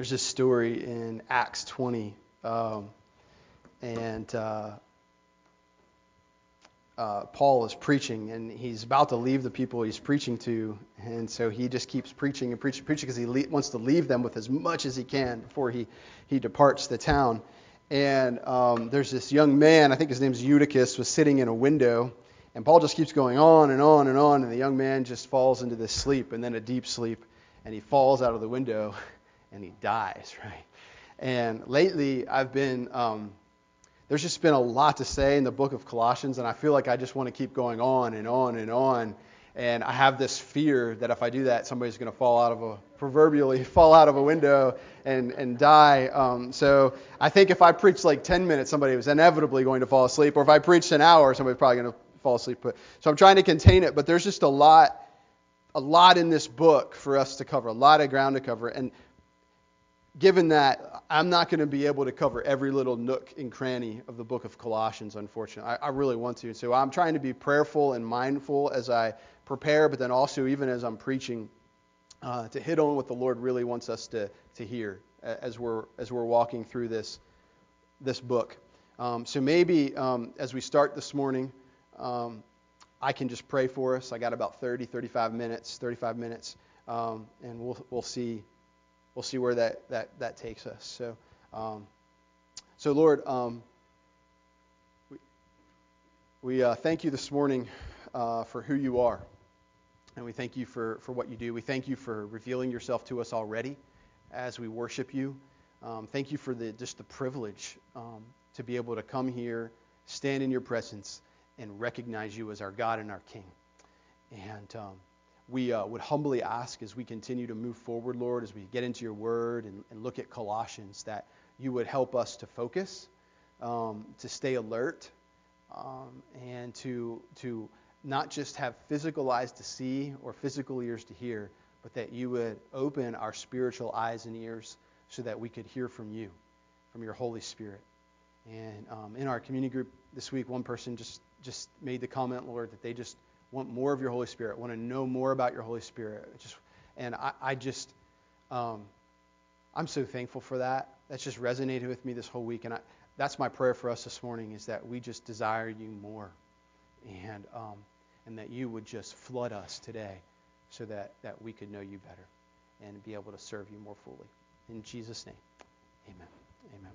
There's this story in Acts 20, um, and uh, uh, Paul is preaching, and he's about to leave the people he's preaching to, and so he just keeps preaching and preaching, preaching because he le- wants to leave them with as much as he can before he he departs the town. And um, there's this young man, I think his name's Eutychus, was sitting in a window, and Paul just keeps going on and on and on, and the young man just falls into this sleep, and then a deep sleep, and he falls out of the window and he dies, right? And lately, I've been, um, there's just been a lot to say in the book of Colossians, and I feel like I just want to keep going on and on and on. And I have this fear that if I do that, somebody's going to fall out of a, proverbially, fall out of a window and, and die. Um, so I think if I preach like 10 minutes, somebody was inevitably going to fall asleep. Or if I preached an hour, somebody's probably going to fall asleep. But, so I'm trying to contain it, but there's just a lot, a lot in this book for us to cover, a lot of ground to cover. And given that I'm not going to be able to cover every little nook and cranny of the book of Colossians, unfortunately. I, I, really want to. So I'm trying to be prayerful and mindful as I prepare, but then also even as I'm preaching, uh, to hit on what the Lord really wants us to, to hear as we're, as we're walking through this, this book. Um, so maybe um, as we start this morning, um, I can just pray for us. I got about 30, 35 minutes, 35 minutes, um, and we'll, we'll see we'll see where that, that, that takes us. So, um, so Lord, um, we, we uh, thank you this morning uh, for who you are. And we thank you for, for what you do. We thank you for revealing yourself to us already as we worship you. Um, thank you for the, just the privilege um, to be able to come here, stand in your presence, and recognize you as our God and our King. And um, we uh, would humbly ask as we continue to move forward, Lord, as we get into your word and, and look at Colossians, that you would help us to focus, um, to stay alert, um, and to, to not just have physical eyes to see or physical ears to hear, but that you would open our spiritual eyes and ears so that we could hear from you, from your Holy Spirit. And um, in our community group this week, one person just, just made the comment, Lord, that they just want more of your Holy Spirit, want to know more about your Holy Spirit. Just, and I, I just, um, I'm so thankful for that. That's just resonated with me this whole week. And I, that's my prayer for us this morning is that we just desire you more. And, um, and that you would just flood us today so that, that we could know you better and be able to serve you more fully. In Jesus' name, amen. Amen.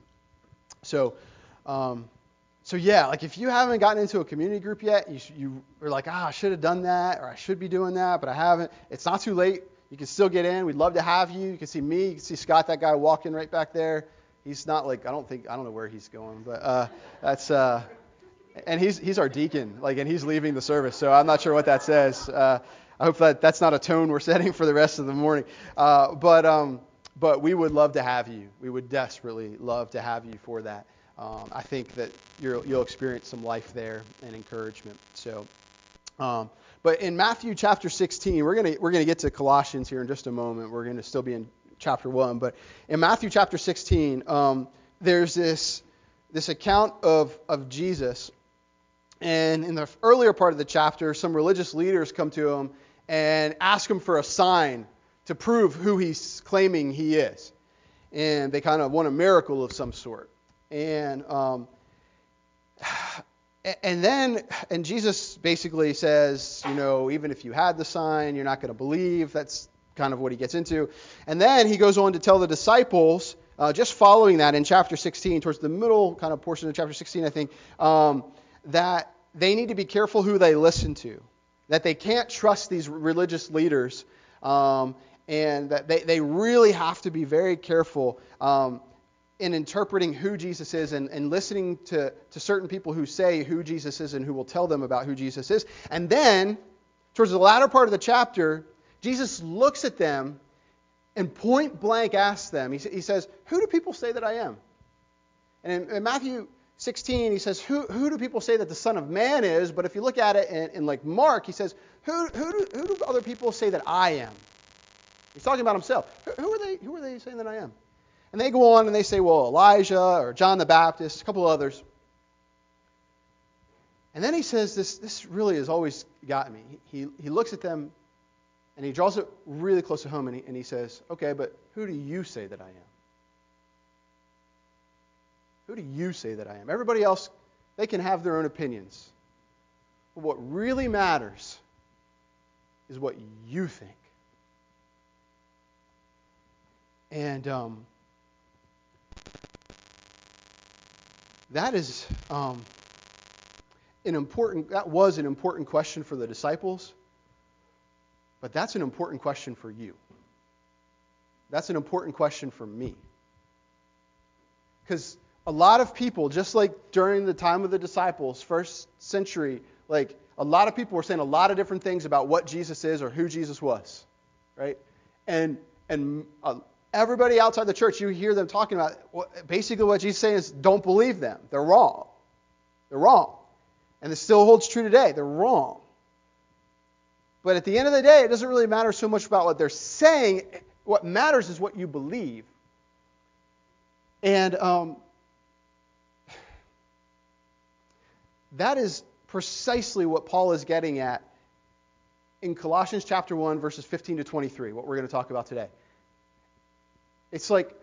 So, um, so yeah, like if you haven't gotten into a community group yet, you, you are like, ah, I should have done that, or I should be doing that, but I haven't. It's not too late. You can still get in. We'd love to have you. You can see me. You can see Scott, that guy walking right back there. He's not like I don't think I don't know where he's going, but uh, that's uh, and he's he's our deacon, like, and he's leaving the service, so I'm not sure what that says. Uh, I hope that that's not a tone we're setting for the rest of the morning. Uh, but um, but we would love to have you. We would desperately love to have you for that um, I think that you will experience some life there and encouragement. So, um, but in Matthew chapter 16, we're gonna we're gonna get to Colossians here in just a moment. We're gonna still be in chapter one, but in Matthew chapter 16, um, there's this this account of of Jesus, and in the earlier part of the chapter, some religious leaders come to him and ask him for a sign to prove who he's claiming he is, and they kind of want a miracle of some sort. And um, and then and Jesus basically says, you know, even if you had the sign, you're not going to believe. That's kind of what he gets into. And then he goes on to tell the disciples, uh, just following that in chapter 16, towards the middle kind of portion of chapter 16, I think, um, that they need to be careful who they listen to, that they can't trust these religious leaders, um, and that they, they really have to be very careful. Um, in interpreting who Jesus is and, and listening to, to certain people who say who Jesus is and who will tell them about who Jesus is. And then, towards the latter part of the chapter, Jesus looks at them and point blank asks them, he, he says, Who do people say that I am? And in, in, Matthew 16, he says, who, who do people say that the Son of Man is? But if you look at it in, in like Mark, he says, who, who, do, who do other people say that I am? He's talking about himself. Who, who, are they, who are they saying that I am? And they go on and they say, well, Elijah or John the Baptist, a couple of others. And then he says, this, this really has always gotten me. He, he looks at them and he draws it really close to home and he, and he says, okay, but who do you say that I am? Who do you say that I am? Everybody else, they can have their own opinions. But what really matters is what you think. And um, that is um, an important, that was an important question for the disciples, but that's an important question for you. That's an important question for me. Because a lot of people, just like during the time of the disciples, first century, like a lot of people were saying a lot of different things about what Jesus is or who Jesus was, right? And and uh, everybody outside the church, you hear them talking about basically what Jesus is saying is don't believe them. They're wrong. They're wrong. And it still holds true today. They're wrong. But at the end of the day, it doesn't really matter so much about what they're saying. What matters is what you believe. And um, that is precisely what Paul is getting at in Colossians chapter 1, verses 15 to 23, what we're going to talk about today. It's like,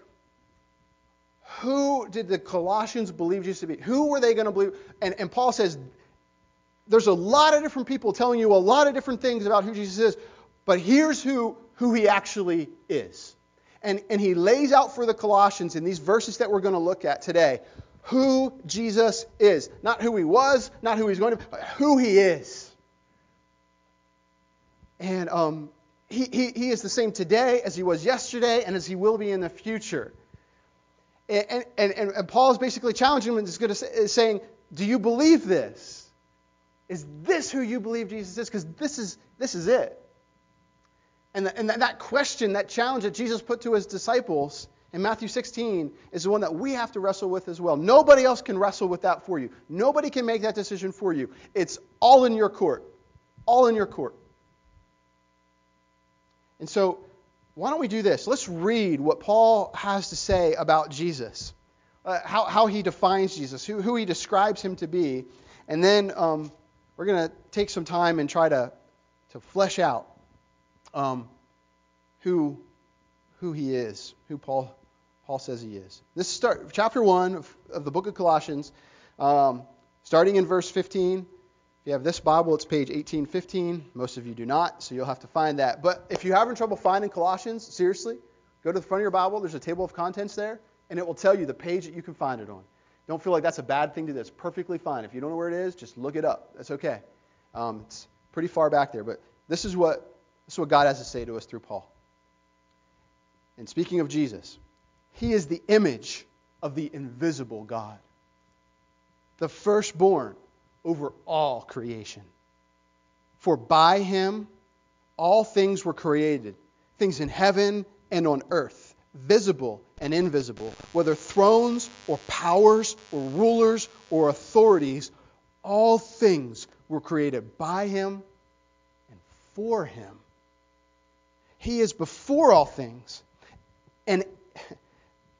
who did the Colossians believe Jesus to be? Who were they going to believe? And, and Paul says, there's a lot of different people telling you a lot of different things about who Jesus is, but here's who, who he actually is. And, and he lays out for the Colossians in these verses that we're going to look at today who Jesus is. Not who he was, not who he's going to be, but who he is. And um, he, he, is the same today as he was yesterday and as he will be in the future. And, and, and, and Paul is basically challenging him and is, going to say, is saying, Do you believe this? Is this who you believe Jesus is? Because this is, this is it. And, the, and that question, that challenge that Jesus put to his disciples in Matthew 16 is the one that we have to wrestle with as well. Nobody else can wrestle with that for you. Nobody can make that decision for you. It's all in your court. All in your court. And so, why don't we do this? Let's read what Paul has to say about Jesus, uh, how, how he defines Jesus, who, who he describes him to be. And then um, we're going to take some time and try to, to flesh out um, who, who he is, who Paul Paul says he is. This is start, chapter 1 of, of the book of Colossians, um, starting in verse 15. If you have this Bible, it's page 1815. Most of you do not, so you'll have to find that. But if you're having trouble finding Colossians, seriously, go to the front of your Bible. There's a table of contents there, and it will tell you the page that you can find it on. Don't feel like that's a bad thing to do. That's perfectly fine. If you don't know where it is, just look it up. That's okay. Um, it's pretty far back there, but this is what this is what God has to say to us through Paul. And speaking of Jesus, he is the image of the invisible God, the firstborn over all creation. For by him all things were created, things in heaven and on earth, visible and invisible, whether thrones or powers or rulers or authorities, all things were created by him and for him. He is before all things, and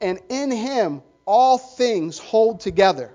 and in him all things hold together.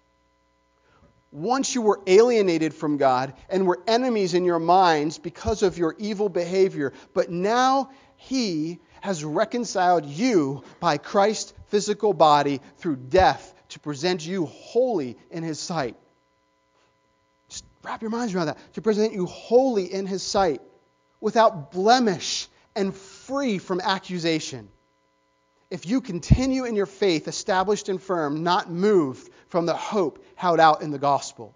Once you were alienated from God and were enemies in your minds because of your evil behavior, but now He has reconciled you by Christ's physical body through death to present you holy in His sight. Just wrap your minds around that. To present you holy in His sight, without blemish and free from accusation. If you continue in your faith, established and firm, not moved from the hope held out in the gospel.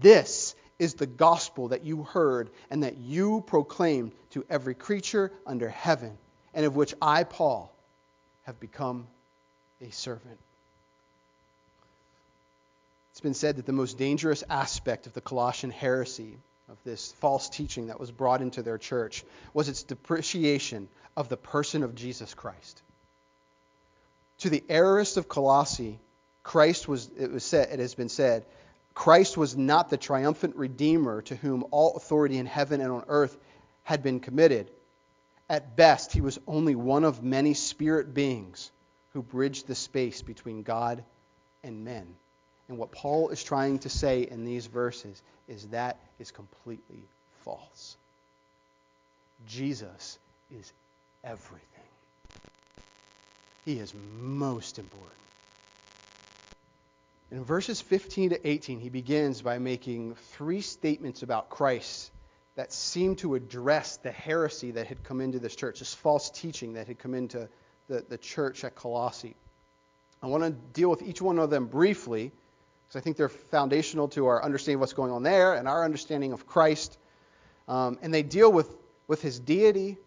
This is the gospel that you heard and that you proclaimed to every creature under heaven, and of which I, Paul, have become a servant. It's been said that the most dangerous aspect of the Colossian heresy, of this false teaching that was brought into their church, was its depreciation of the person of Jesus Christ. To the errorists of Colossae, Christ was, it was said, it has been said, Christ was not the triumphant Redeemer to whom all authority in heaven and on earth had been committed. At best, he was only one of many spirit beings who bridged the space between God and men. And what Paul is trying to say in these verses is that is completely false. Jesus is everything. He is most important. In verses 15 to 18, he begins by making three statements about Christ that seem to address the heresy that had come into this church, this false teaching that had come into the, the church at Colossae. I want to deal with each one of them briefly because I think they're foundational to our understanding of what's going on there and our understanding of Christ. Um, and they deal with, with his deity,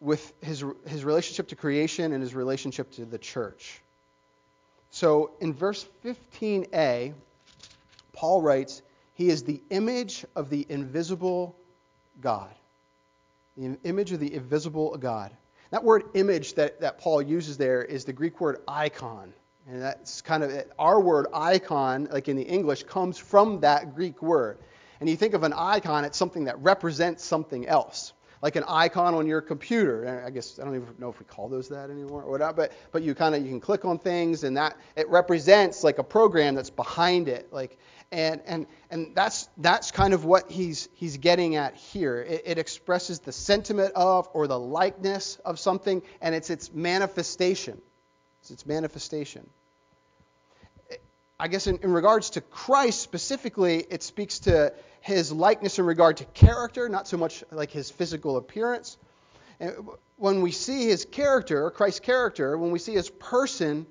with his, his relationship to creation, and his relationship to the church. So in verse 15a, Paul writes, He is the image of the invisible God. The image of the invisible God. That word image that, that Paul uses there is the Greek word icon. And that's kind of our word icon, like in the English, comes from that Greek word. And you think of an icon, it's something that represents something else like an icon on your computer. I guess I don't even know if we call those that anymore or whatever, but but you kind of you can click on things and that it represents like a program that's behind it, like and and and that's that's kind of what he's he's getting at here. It, it expresses the sentiment of or the likeness of something, and it's its manifestation. It's its manifestation. I guess in, in regards to Christ specifically, it speaks to his likeness in regard to character, not so much like his physical appearance. And when we see his character, Christ's character, when we see his person,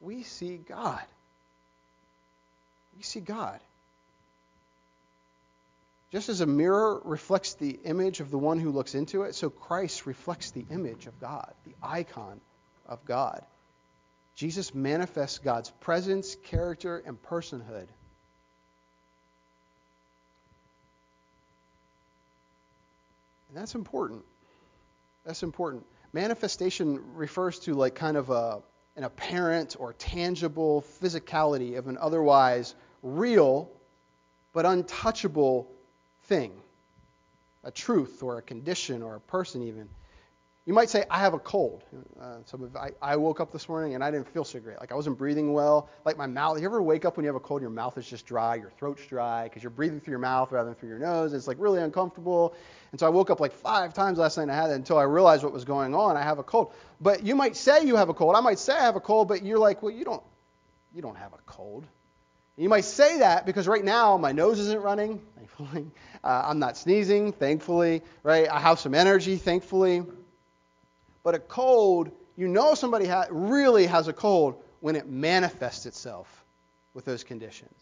we see God. We see God. Just as a mirror reflects the image of the one who looks into it, so Christ reflects the image of God, the icon of God. Jesus manifests God's presence, character, and personhood And that's important. That's important. Manifestation refers to like kind of a, an apparent or tangible physicality of an otherwise real but untouchable thing, a truth or a condition or a person even. You might say, I have a cold. Uh, so I, I woke up this morning and I didn't feel so great. Like I wasn't breathing well. Like my mouth. You ever wake up when you have a cold and your mouth is just dry, your throat's dry because you're breathing through your mouth rather than through your nose. It's like really uncomfortable. And so I woke up like five times last night and I had it until I realized what was going on. I have a cold. But you might say you have a cold. I might say I have a cold, but you're like, well, you don't, you don't have a cold. You might say that because right now my nose isn't running, thankfully. Uh, I'm not sneezing, thankfully. Right? I have some energy, thankfully. But a cold, you know somebody ha- really has a cold when it manifests itself with those conditions.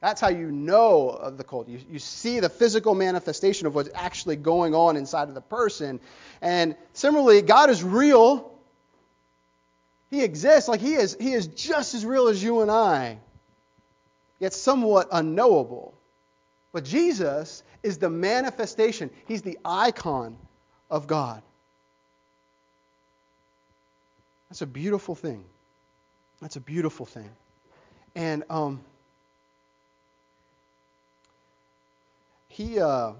That's how you know of the cold. You, you see the physical manifestation of what's actually going on inside of the person. And similarly, God is real. He exists. Like he is, he is just as real as you and I, yet somewhat unknowable. But Jesus is the manifestation, He's the icon of God. That's a beautiful thing. That's a beautiful thing. And um, he, uh,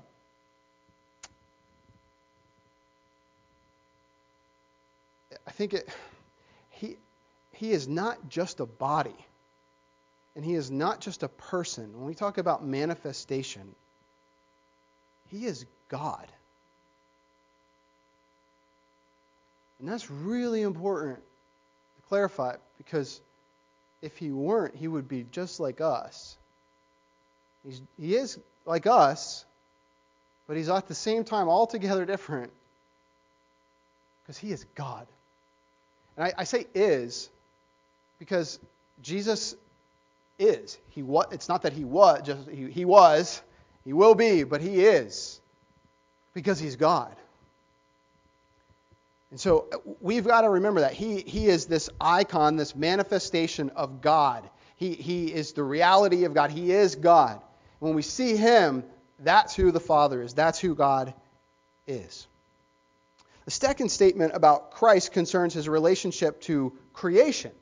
I think it, he, he is not just a body, and he is not just a person. When we talk about manifestation, he is God. And that's really important to clarify because if he weren't, he would be just like us. He's, he is like us, but he's at the same time altogether different because he is God. And I, I, say is because Jesus is. He was, it's not that he was, just he, he was, he will be, but he is because he's God. And so uh, we've got to remember that. He, he is this icon, this manifestation of God. He, he is the reality of God. He is God. When we see him, that's who the Father is. That's who God is. The second statement about Christ concerns his relationship to creation.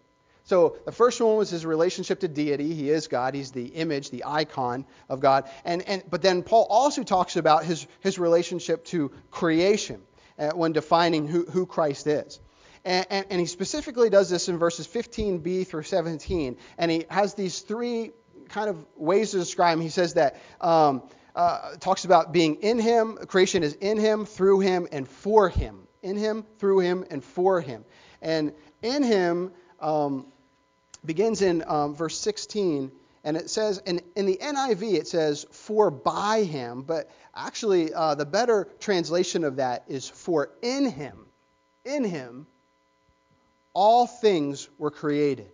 So the first one was his relationship to deity. He is God. He's the image, the icon of God. And, and but then Paul also talks about his, his relationship to creation when defining who, who Christ is. And, and, and, he specifically does this in verses 15b through 17. And he has these three kind of ways to describe him. He says that um, uh, talks about being in him. Creation is in him, through him, and for him. In him, through him, and for him. And in him um, begins in um, verse 16, and it says, in, in the NIV it says, for by him, but actually uh, the better translation of that is for in him. In him, all things were created.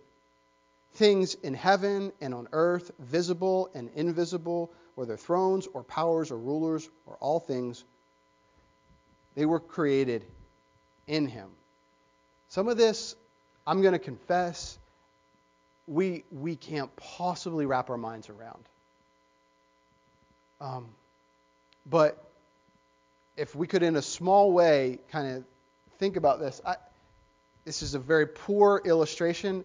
Things in heaven and on earth, visible and invisible, whether thrones or powers or rulers or all things, they were created in him. Some of this I'm going to confess, we, we can't possibly wrap our minds around. Um, but if we could, in a small way, kind of think about this, I, this is a very poor illustration,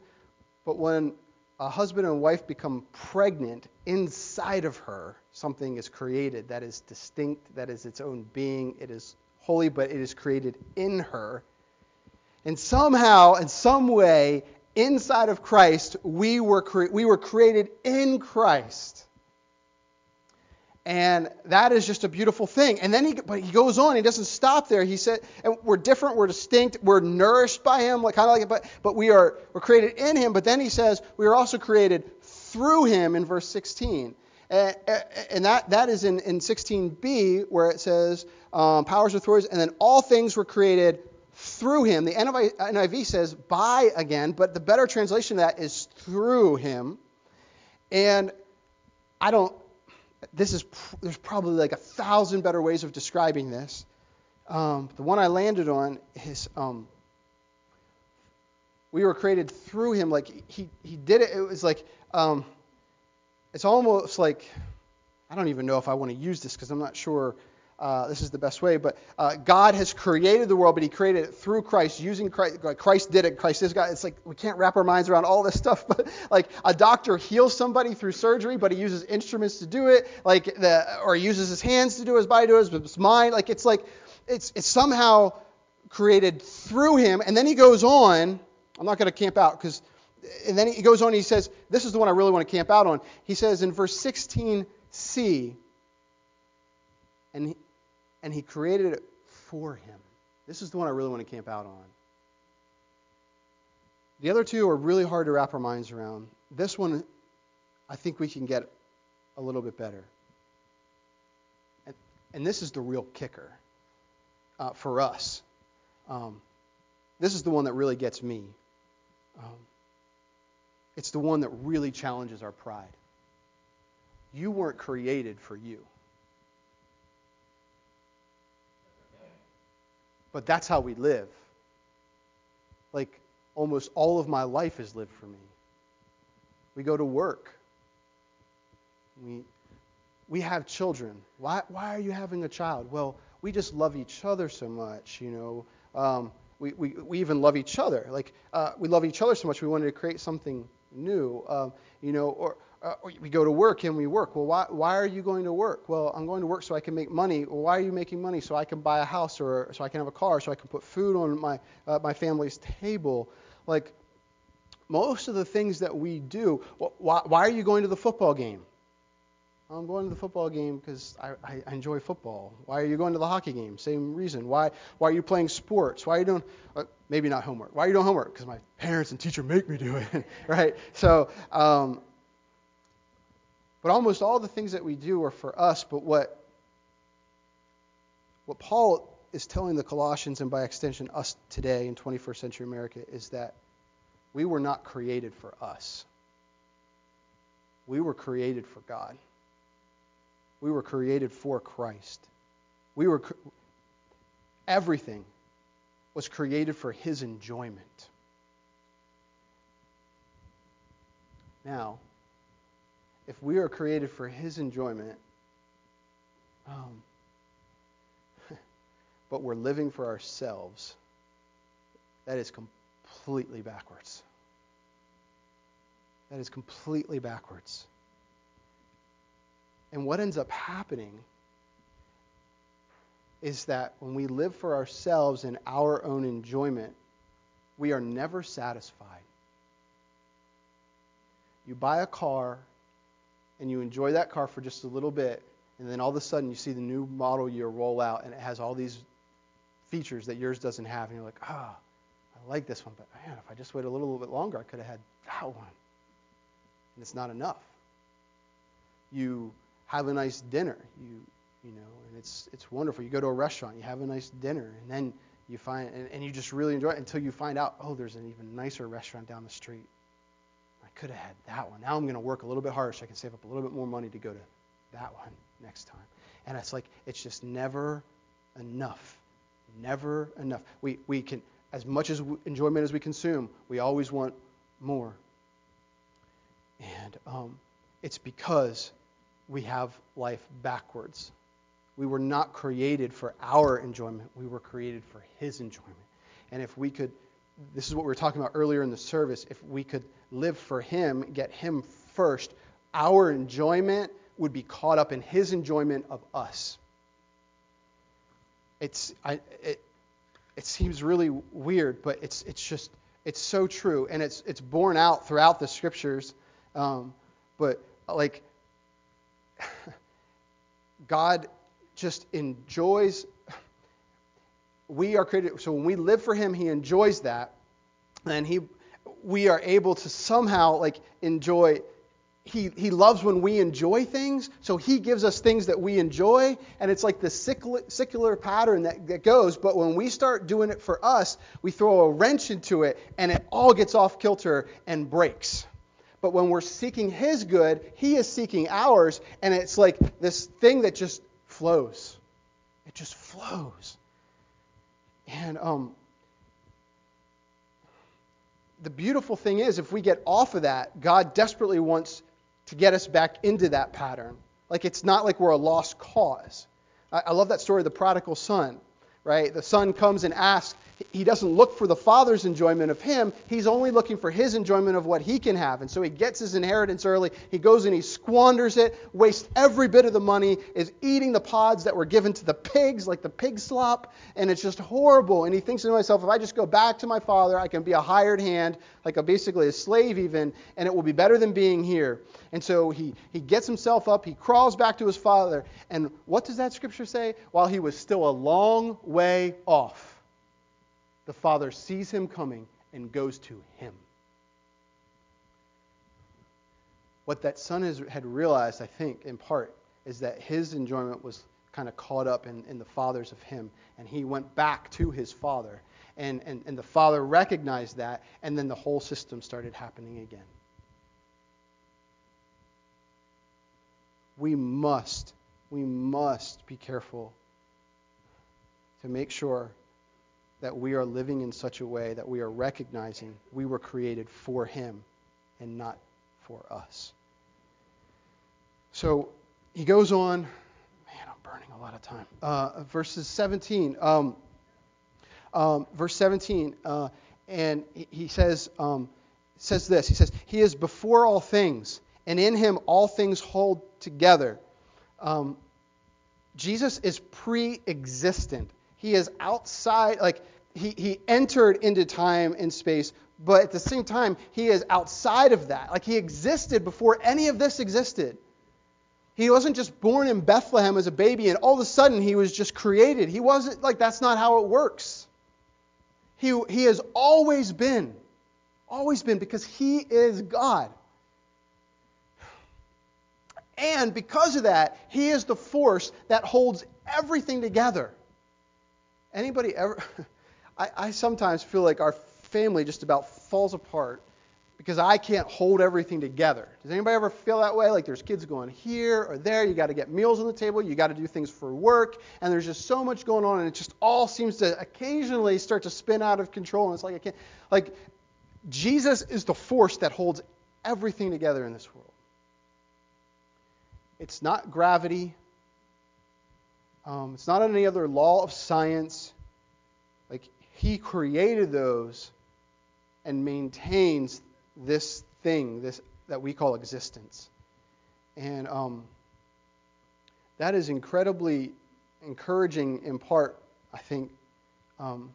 but when a husband and wife become pregnant, inside of her, something is created that is distinct, that is its own being. It is holy, but it is created in her. And somehow, in some way, inside of Christ, we were, cre- we were created in Christ. And that is just a beautiful thing. And then he, but he goes on. He doesn't stop there. He said, and we're different. We're distinct. We're nourished by him, like kind of like, but but we are we're created in him. But then he says we are also created through him in verse 16. And, that that is in in 16b where it says um, powers, authorities, and then all things were created through him. The NIV says by again, but the better translation of that is through him. And I don't, this is, there's probably like a thousand better ways of describing this. Um, the one I landed on is um, we were created through him. Like he, he did it. It was like, um, it's almost like, I don't even know if I want to use this because I'm not sure uh, this is the best way, but uh, God has created the world, but He created it through Christ, using Christ. Christ did it. Christ is God. It's like we can't wrap our minds around all this stuff. But like a doctor heals somebody through surgery, but he uses instruments to do it, like the, or he uses his hands to do it, his body to it, his mind. Like it's like it's it's somehow created through Him, and then He goes on. I'm not going to camp out because, and then he goes on. And he says, "This is the one I really want to camp out on." He says in verse 16c. And and he created it for him. This is the one I really want to camp out on. The other two are really hard to wrap our minds around. This one, I think we can get a little bit better. And, and this is the real kicker uh, for us. Um, this is the one that really gets me. Um, it's the one that really challenges our pride. You weren't created for you. But that's how we live. Like almost all of my life is lived for me. We go to work. We, we have children. Why, why are you having a child? Well, we just love each other so much, you know. Um, we, we, we even love each other. Like, uh, we love each other so much, we wanted to create something new. Um, you know, or, uh, we go to work and we work. Well, why, why are you going to work? Well, I'm going to work so I can make money. Well, why are you making money? So I can buy a house or so I can have a car, so I can put food on my, uh, my family's table. Like, most of the things that we do, why, why are you going to the football game? I'm going to the football game because I, I, enjoy football. Why are you going to the hockey game? Same reason. Why, why are you playing sports? Why are you doing, uh, maybe not homework. Why are you doing homework? Because my parents and teacher make me do it, right? So, um, but almost all the things that we do are for us. But what, what Paul is telling the Colossians, and by extension us today in 21st century America, is that we were not created for us. We were created for God. We were created for Christ. We were everything was created for his enjoyment. Now, if we are created for His enjoyment, um, but we're living for ourselves, that is completely backwards. that is completely backwards. And what ends up happening is that when we live for ourselves and our own enjoyment, we are never satisfied. You buy a car and you enjoy that car for just a little bit, and then all of a sudden you see the new model year roll out and it has all these features that yours doesn't have, and you're like, ah, oh, I like this one, but man, if I just wait a little, little bit longer, I could have had that one. And it's not enough. You have a nice dinner. You you know, and it's it's wonderful. You go to a restaurant, you have a nice dinner, and then you find and, and you just really enjoy it until you find out, oh, there's an even nicer restaurant down the street. I could have had that one. Now I'm going to work a little bit harder so I can save up a little bit more money to go to that one next time. And it's like it's just never enough. Never enough. We we can as much as enjoyment as we consume, we always want more. And um, it's because we have life backwards. We were not created for our enjoyment, we were created for His enjoyment. And if we could, this is what we were talking about earlier in the service, if we could live for Him, get Him first, our enjoyment would be caught up in His enjoyment of us. It's, I, it, it seems really weird, but it's, it's just, it's so true. And it's, it's borne out throughout the scriptures. Um, but, like, God just enjoys. We are created, so when we live for Him, He enjoys that, and He, we are able to somehow like enjoy. He, he loves when we enjoy things, so he gives us things that we enjoy, and it's like the secular pattern that, that goes. But when we start doing it for us, we throw a wrench into it, and it all gets off kilter and breaks. But when we're seeking His good, He is seeking ours. And it's like this thing that just flows. It just flows. And um, the beautiful thing is, if we get off of that, God desperately wants to get us back into that pattern. Like it's not like we're a lost cause. I, I love that story of the prodigal son, right? The son comes and asks, he doesn't look for the father's enjoyment of him. He's only looking for his enjoyment of what he can have. And so he gets his inheritance early. He goes and he squanders it, wastes every bit of the money, is eating the pods that were given to the pigs, like the pig slop. And it's just horrible. And he thinks to himself, if I just go back to my father, I can be a hired hand, like a, basically a slave even, and it will be better than being here. And so he, he gets himself up, he crawls back to his father. And what does that scripture say? While he was still a long way off the father sees him coming and goes to him. What that son has, had realized, I think, in part, is that his enjoyment was kind of caught up in, in the father's of him, and he went back to his father. And, and, and the father recognized that, and then the whole system started happening again. We must, we must be careful to make sure that we are living in such a way that we are recognizing we were created for Him and not for us. So he goes on. Man, I'm burning a lot of time. Uh, verses 17. Um, um, verse 17. Uh, and he says, um, says this. He says, He is before all things, and in Him all things hold together. Um, Jesus is pre existent. He is outside, like, he, he entered into time and space, but at the same time, he is outside of that. Like he existed before any of this existed. He wasn't just born in Bethlehem as a baby and all of a sudden he was just created. He wasn't like that's not how it works. He, he has always been, always been because he is God. And because of that, he is the force that holds everything together. Anybody ever I, I sometimes feel like our family just about falls apart because I can't hold everything together. Does anybody ever feel that way? Like there's kids going here or there, you got to get meals on the table, you got to do things for work, and there's just so much going on, and it just all seems to occasionally start to spin out of control. And it's like I can't. Like Jesus is the force that holds everything together in this world. It's not gravity. Um, it's not any other law of science. Like he created those and maintains this thing, this that we call existence. And um, that is incredibly encouraging in part, I think, um,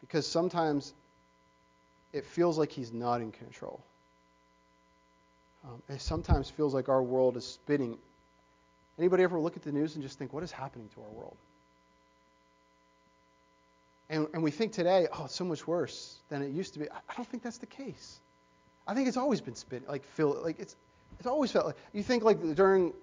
because sometimes it feels like he's not in control. Um, it sometimes feels like our world is spinning. Anybody ever look at the news and just think, what is happening to our world? And, and we think today, oh, it's so much worse than it used to be. I, don't think that's the case. I think it's always been spinning, like feel like it's it's always felt like you think like during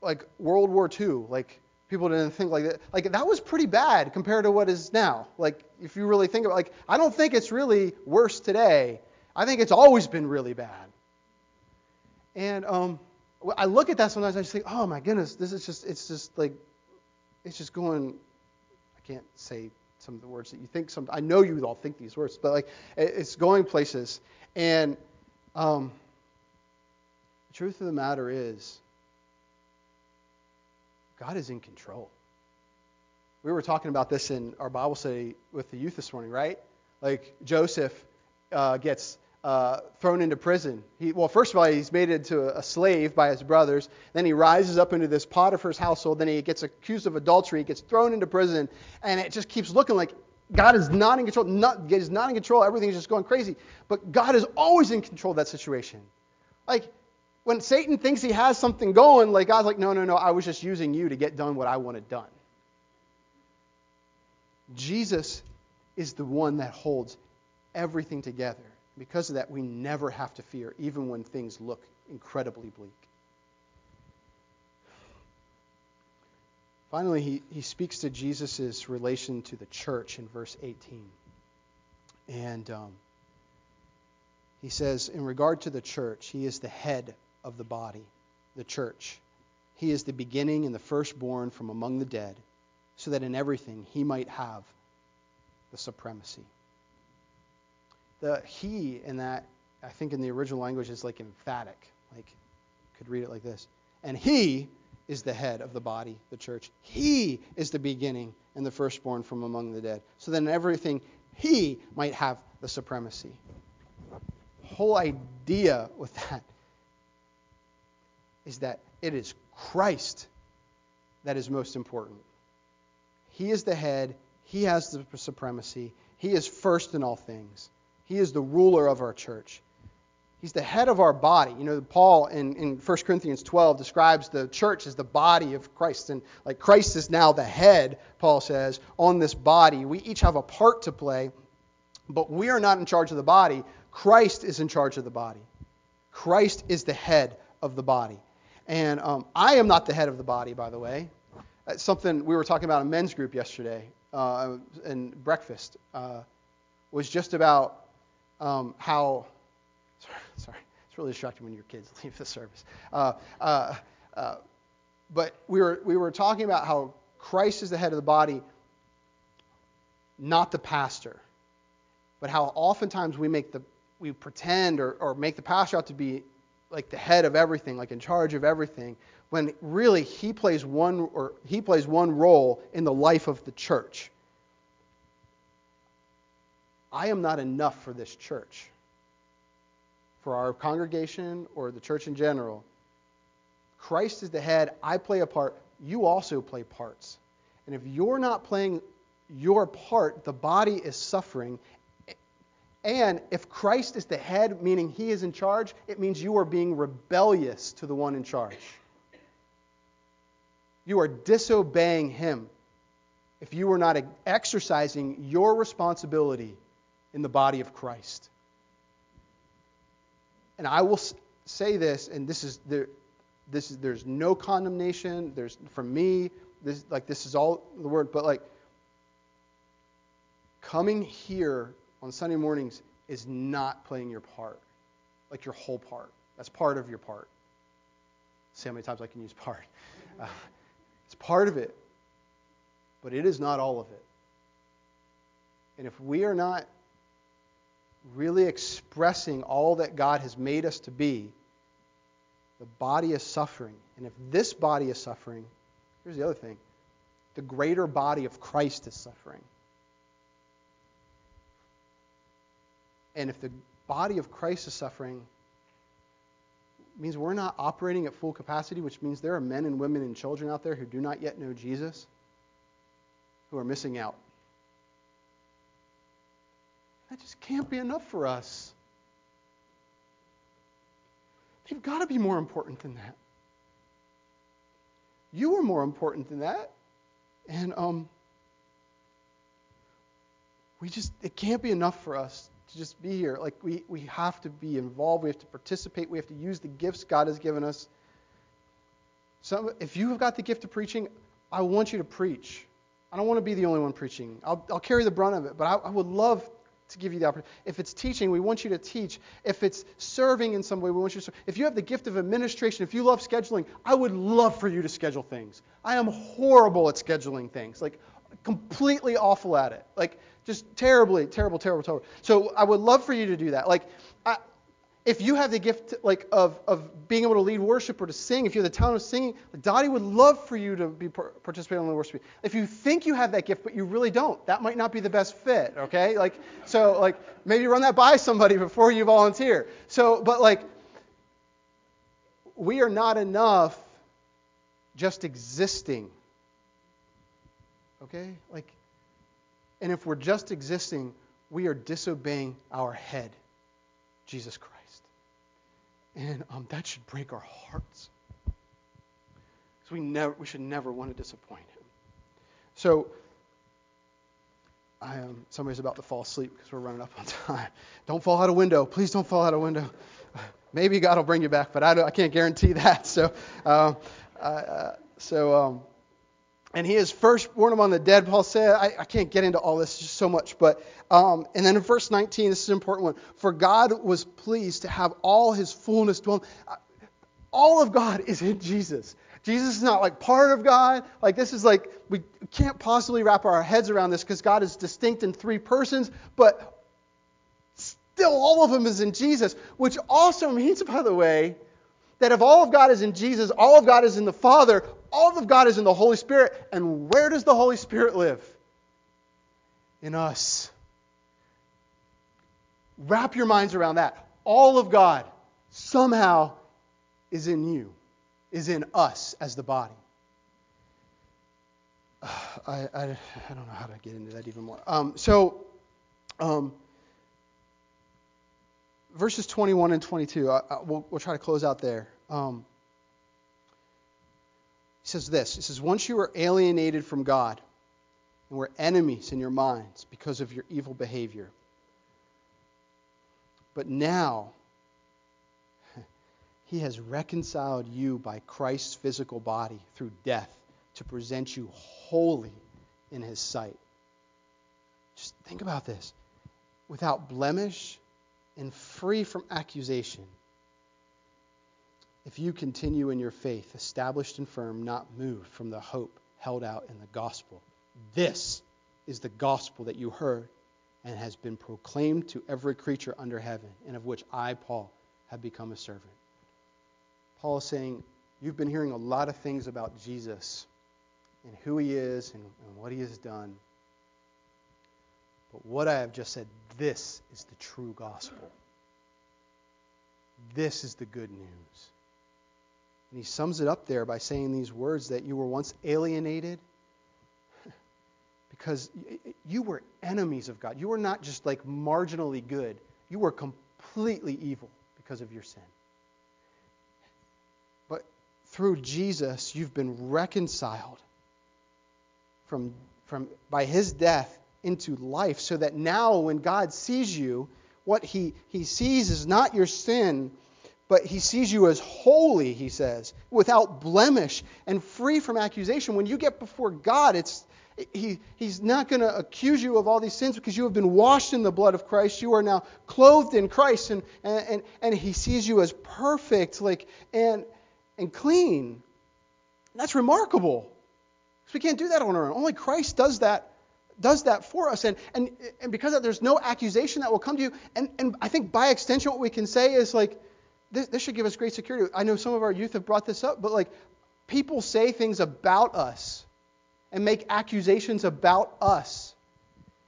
like World War II, like people didn't think like that. Like that was pretty bad compared to what is now. Like if you really think about, like I don't think it's really worse today. I think it's always been really bad. And um, I look at that sometimes. I just think, oh my goodness, this is just it's just like it's just going. I can't say some of the words that you think. Some I know you would all think these words, but like it's going places. And um, the truth of the matter is, God is in control. We were talking about this in our Bible study with the youth this morning, right? Like Joseph uh, gets uh, thrown into prison. He, well, first of all, he's made into a slave by his brothers. Then he rises up into this Potiphar's household. Then he gets accused of adultery. He gets thrown into prison. And it just keeps looking like God is not in control. Not, is not in control. Everything is just going crazy. But God is always in control of that situation. Like, when Satan thinks he has something going, like God's like, no, no, no, I was just using you to get done what I wanted done. Jesus is the one that holds everything together. Because of that, we never have to fear, even when things look incredibly bleak. Finally, he, he speaks to Jesus' relation to the church in verse 18. And um, he says, in regard to the church, he is the head of the body, the church. He is the beginning and the firstborn from among the dead, so that in everything he might have the supremacy. The he in that, I think in the original language, is like emphatic. Like, you could read it like this. And he is the head of the body, the church. He is the beginning and the firstborn from among the dead, so that in everything he might have the supremacy. Whole idea with that is that it is Christ that is most important. He is the head, He has the supremacy, He is first in all things. He is the ruler of our church. He's the head of our body. You know, Paul in, in 1 Corinthians 12 describes the church as the body of Christ. And like Christ is now the head, Paul says, on this body. We each have a part to play, but we are not in charge of the body. Christ is in charge of the body. Christ is the head of the body. And um, I am not the head of the body, by the way. It's something we were talking about in men's group yesterday uh, in breakfast. Uh, was just about um, how. Sorry, sorry, it's really distracting when your kids leave the service. Uh, uh, uh, but we were we were talking about how Christ is the head of the body, not the pastor. But how oftentimes we make the we pretend or, or make the pastor out to be like the head of everything, like in charge of everything, when really he plays one or he plays one role in the life of the church. I am not enough for this church. For our congregation or the church in general. Christ is the head, I play a part, you also play parts. And if you're not playing your part, the body is suffering and if Christ is the head, meaning he is in charge, it means you are being rebellious to the one in charge. You are disobeying him if you are not exercising your responsibility in the body of Christ. And I will say this, and this is there, this is there's no condemnation. There's from me, this like this is all the word, but like coming here on Sunday mornings is not playing your part, like your whole part. That's part of your part. See how many times I can use part. Uh, it's part of it, but it is not all of it. And if we are not really expressing all that God has made us to be, the body is suffering. And if this body is suffering, here's the other thing the greater body of Christ is suffering. And if the body of Christ is suffering, means we're not operating at full capacity, which means there are men and women and children out there who do not yet know Jesus who are missing out. That just can't be enough for us. They've got to be more important than that. You are more important than that. And um, we just, it can't be enough for us to just be here. Like, we, we have to be involved. We have to participate. We have to use the gifts God has given us. So, if you have got the gift of preaching, I want you to preach. I don't want to be the only one preaching. I'll, I'll carry the brunt of it, but I, I would love to give you the opportunity. If it's teaching, we want you to teach. If it's serving in some way, we want you to serve. If you have the gift of administration, if you love scheduling, I would love for you to schedule things. I am horrible at scheduling things, like completely awful at it. Like just terribly, terrible, terrible, terrible. So I would love for you to do that. Like I, if you have the gift like of, of being able to lead worship or to sing, if you have the talent of singing, Dottie would love for you to be participating in the worship. If you think you have that gift but you really don't, that might not be the best fit. Okay, like so like maybe run that by somebody before you volunteer. So but like we are not enough just existing. Okay, like and if we're just existing, we are disobeying our head, Jesus Christ. And um, that should break our hearts. Because we, never, we should never want to disappoint him. So, I, am, somebody's about to fall asleep because we're running up on time. Don't fall out a window. Please don't fall out a window. Maybe God will bring you back, but I, I can't guarantee that. So, uh, uh, so um, and he is firstborn among the dead, Paul said. I, I can't get into all this just so much, but um, and then in verse 19, this is an important one. For God was pleased to have all his fullness dwell. All of God is in Jesus. Jesus is not like part of God. Like this is like we can't possibly wrap our heads around this because God is distinct in three persons, but still all of them is in Jesus, which also means, by the way, that if all of God is in Jesus, all of God is in the Father, all of God is in the Holy Spirit. And where does the Holy Spirit live? In us. Wrap your minds around that. All of God somehow is in you, is in us as the body. I, I, I don't know how to get into that even more. Um, so, um, verses 21 and 22, I, I, we'll, we'll, try to close out there. Um, he says this He says, Once you were alienated from God and were enemies in your minds because of your evil behavior. But now, he has reconciled you by Christ's physical body through death to present you holy in his sight. Just think about this. Without blemish and free from accusation if you continue in your faith, established and firm, not moved from the hope held out in the gospel. This is the gospel that you heard and has been proclaimed to every creature under heaven, and of which I, Paul, have become a servant. Paul is saying, You've been hearing a lot of things about Jesus and who he is and, and what he has done. But what I have just said, this is the true gospel. This is the good news. And he sums it up there by saying these words that you were once alienated because you were enemies of God. You were not just like marginally good, you were completely evil because of your sin. But through Jesus, you've been reconciled from, from, by his death into life so that now when God sees you, what he, he sees is not your sin but he sees you as holy, he says, without blemish and free from accusation. When you get before God, it's, he, he's not going to accuse you of all these sins because you have been washed in the blood of Christ. You are now clothed in Christ, and, and, and he sees you as perfect like, and, and clean. That's remarkable. Because we can't do that on our own. Only Christ does that does that for us. And, and, and because that, there's no accusation that will come to you. And, and I think by extension, what we can say is like, this, this should give us great security. I know some of our youth have brought this up, but like people say things about us and make accusations about us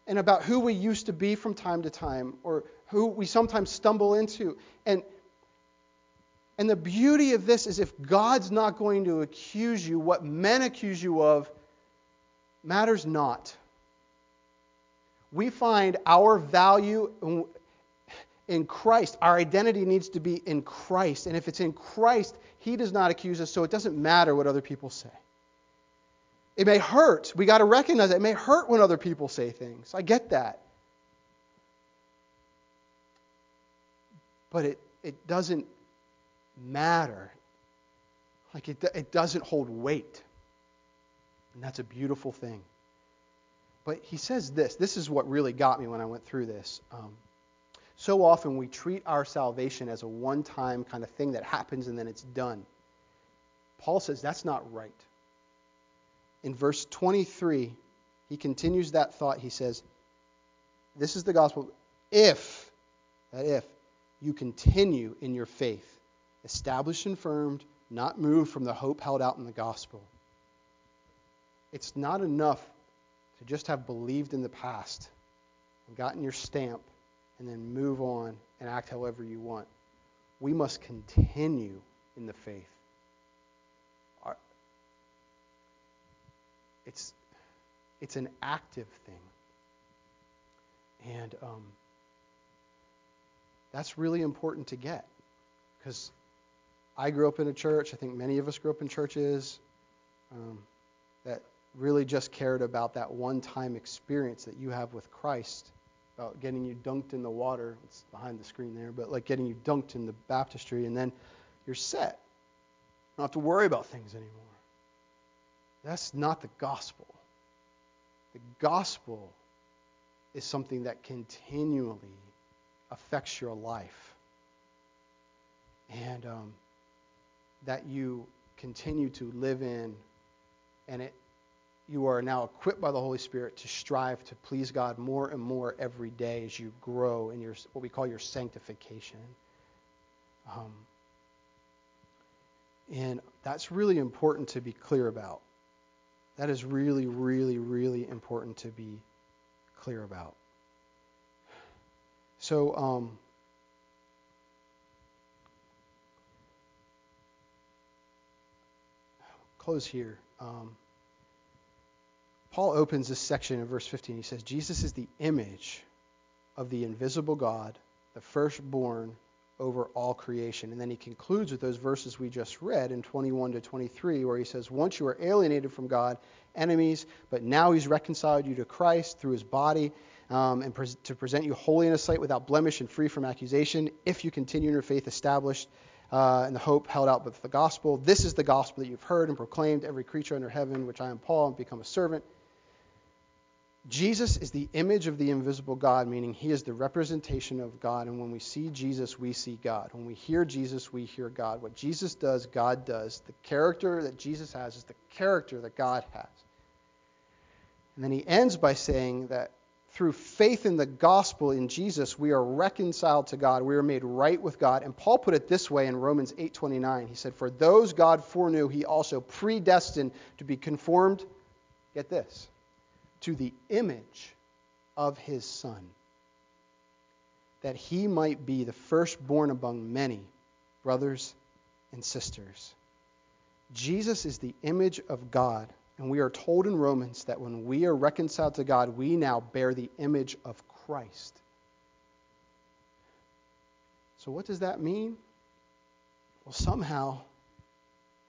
and about who we used to be from time to time or who we sometimes stumble into. And And the beauty of this is if God's not going to accuse you, what men accuse you of matters not. We find our value in Christ. Our identity needs to be in Christ. And if it's in Christ, He does not accuse us, so it doesn't matter what other people say. It may hurt. We got to recognize it. It may hurt when other people say things. I get that. But it, it doesn't matter. Like it, it doesn't hold weight. And that's a beautiful thing. But he says this. This is what really got me when I went through this. Um, so often we treat our salvation as a one time kind of thing that happens and then it's done. Paul says that's not right. In verse 23, he continues that thought. He says, This is the gospel. If, that if, you continue in your faith, established and firmed, not moved from the hope held out in the gospel. It's not enough to just have believed in the past and gotten your stamp and then move on and act however you want. We must continue in the faith. It's, it's an active thing. And um, that's really important to get because I grew up in a church. I think many of us grew up in churches um, really just cared about that one time experience that you have with Christ, about getting you dunked in the water. It's behind the screen there, but like getting you dunked in the baptistry, and then you're set. You don't have to worry about things anymore. That's not the gospel. The gospel is something that continually affects your life. And um, that you continue to live in, and it, you are now equipped by the Holy Spirit to strive to please God more and more every day as you grow in your what we call your sanctification. Um, and that's really important to be clear about. That is really, really, really important to be clear about. So, um, close here. Um, Paul opens this section in verse 15. He says, Jesus is the image of the invisible God, the firstborn over all creation. And then he concludes with those verses we just read in 21 to 23, where he says, Once you were alienated from God, enemies, but now he's reconciled you to Christ through his body. Um, and pre- to present you holy in his sight without blemish and free from accusation, if you continue in your faith established uh, and the hope held out with the gospel. This is the gospel that you've heard and proclaimed every creature under heaven, which I am Paul, and become a servant. Jesus is the image of the invisible God, meaning he is the representation of God. And when we see Jesus, we see God. When we hear Jesus, we hear God. What Jesus does, God does. The character that Jesus has is the character that God has. And then he ends by saying that through faith in the gospel in Jesus, we are reconciled to God. We are made right with God. And Paul put it this way in Romans 8:29. He said, "For those God foreknew, he also predestined to be conformed, get this, to the image of his son, that he might be the firstborn among many brothers and sisters." Jesus is the image of God and we are told in Romans that when we are reconciled to God, we now bear the image of Christ. So, what does that mean? Well, somehow,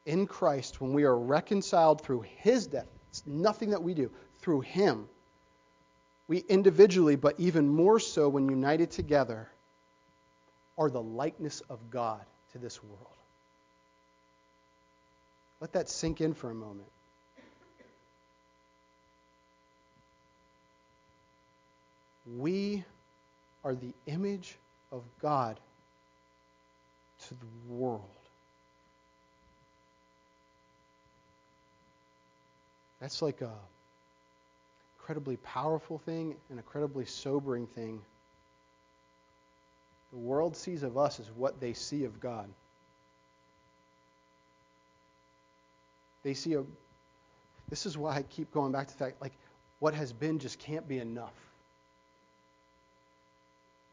in Christ, when we are reconciled through His death, it's nothing that we do, through Him, we individually, but even more so when united together, are the likeness of God to this world. Let that sink in for a moment. We are the image of God to the world. That's like a incredibly powerful thing, an incredibly sobering thing. The world sees of us as what they see of God. They see a this is why I keep going back to the fact like what has been just can't be enough.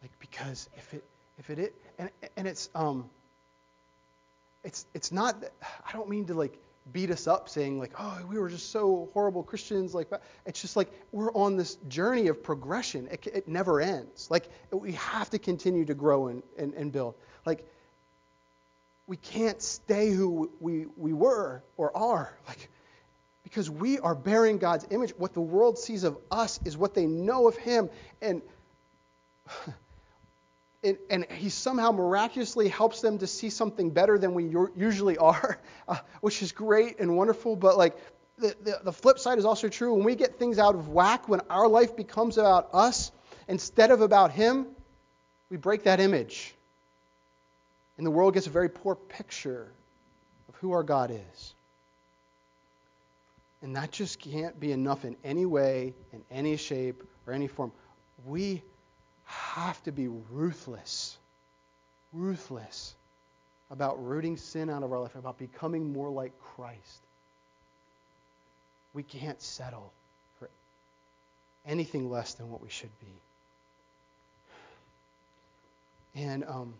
Like because if it if it, it and and it's um it's it's not. That, I don't mean to like beat us up saying like, oh, we were just so horrible Christians. Like, it's just like we're on this journey of progression. It, it never ends. Like, we have to continue to grow and, and, and build. Like, we can't stay who we, we were or are. Like, because we are bearing God's image. What the world sees of us is what they know of Him. And and, and he somehow miraculously helps them to see something better than we usually are, uh, which is great and wonderful. But like the, the, the flip side is also true. When we get things out of whack, when our life becomes about us instead of about him, we break that image. And the world gets a very poor picture of who our God is. And that just can't be enough in any way, in any shape, or any form. We have to be ruthless, ruthless about rooting sin out of our life, about becoming more like Christ. We can't settle for anything less than what we should be. And um,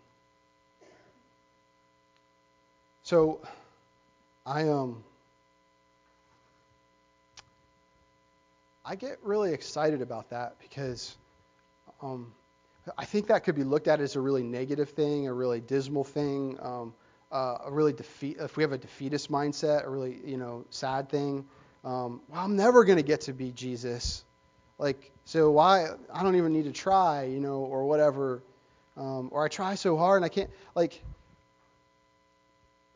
so I um I get really excited about that because um, I think that could be looked at as a really negative thing, a really dismal thing, um, uh, a really defeat. If we have a defeatist mindset, a really you know sad thing. Um, well, I'm never going to get to be Jesus. Like, so why? I don't even need to try, you know, or whatever. Um, or I try so hard and I can't. Like,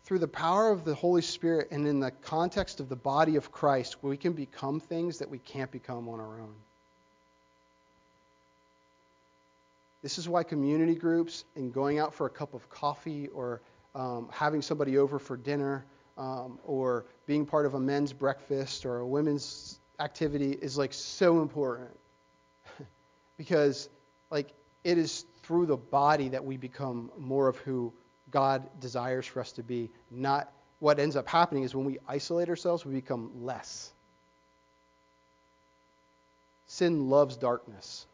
through the power of the Holy Spirit and in the context of the body of Christ, we can become things that we can't become on our own. This is why community groups and going out for a cup of coffee or um, having somebody over for dinner um, or being part of a men's breakfast or a women's activity is like so important. because like it is through the body that we become more of who God desires for us to be. Not what ends up happening is when we isolate ourselves, we become less. Sin loves darkness.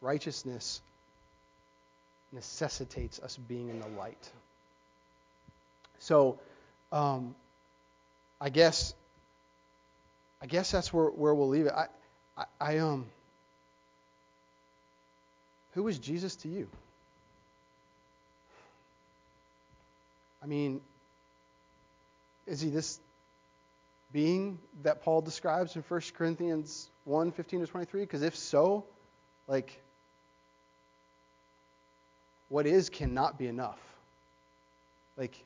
Righteousness necessitates us being in the light. So, um, I guess, I guess that's where, where we'll leave it. I, I, I um, who is Jesus to you? I mean, is he this being that Paul describes in 1 Corinthians 1 15 to 23? Because if so, like, what is cannot be enough. Like,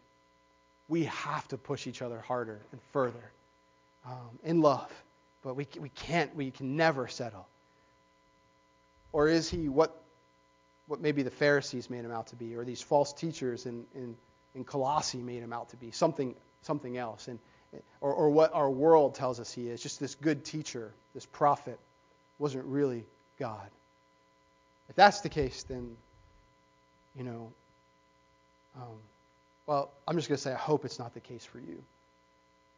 we have to push each other harder and further um, in love, but we, we can't, we can never settle. Or is he what, what maybe the Pharisees made him out to be, or these false teachers in, in, in Colossae made him out to be, something, something else, and, or, or what our world tells us he is, just this good teacher, this prophet, wasn't really God. If that's the case, then you know, um, well, I'm just going to say I hope it's not the case for you.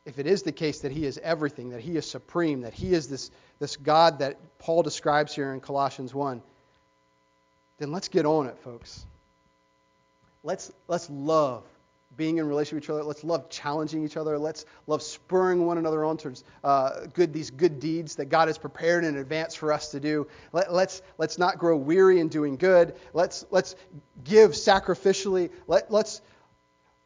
If it is the case that he is everything, that he is supreme, that he is this, this God that Paul describes here in Colossians 1, then let's get on it, folks. Let's, let's love being in relationship with each other. Let's love challenging each other. Let's love spurring one another on towards uh, good these good deeds that God has prepared in advance for us to do. Let, let's let's not grow weary in doing good. Let's let's give sacrificially. Let, let's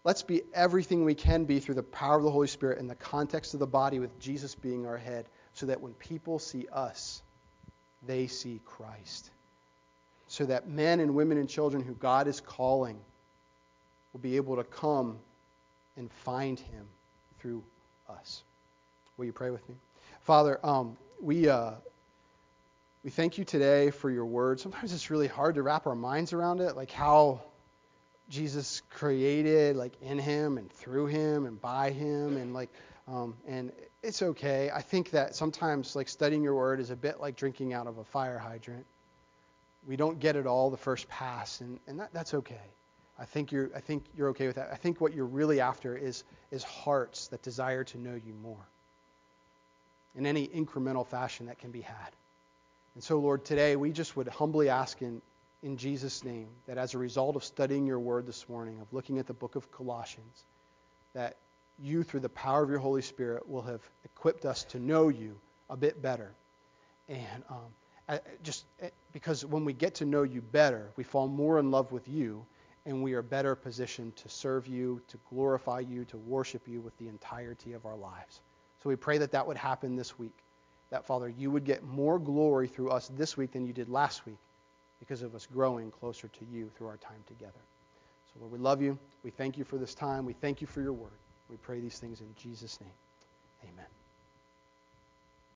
let's be everything we can be through the power of the Holy Spirit in the context of the body with Jesus being our head, so that when people see us, they see Christ. So that men and women and children who God is calling will be able to come and find him through us. Will you pray with me? Father, um, we, uh, we thank you today for your word. Sometimes it's really hard to wrap our minds around it, like how Jesus created, like in him and through him and by him, and like, um, and it's okay. I think that sometimes like studying your word is a bit like drinking out of a fire hydrant. We don't get it all the first pass, and, and that, that's okay. I think you're I think you're okay with that. I think what you're really after is is hearts that desire to know you more. In any incremental fashion that can be had. And so Lord, today we just would humbly ask in in Jesus' name that as a result of studying your word this morning, of looking at the book of Colossians, that you, through the power of your Holy Spirit, will have equipped us to know you a bit better. And um, just because when we get to know you better, we fall more in love with you, and we are better positioned to serve you, to glorify you, to worship you with the entirety of our lives. So we pray that that would happen this week. That, Father, you would get more glory through us this week than you did last week because of us growing closer to you through our time together. So, Lord, we love you. We thank you for this time. We thank you for your word. We pray these things in Jesus' name. Amen.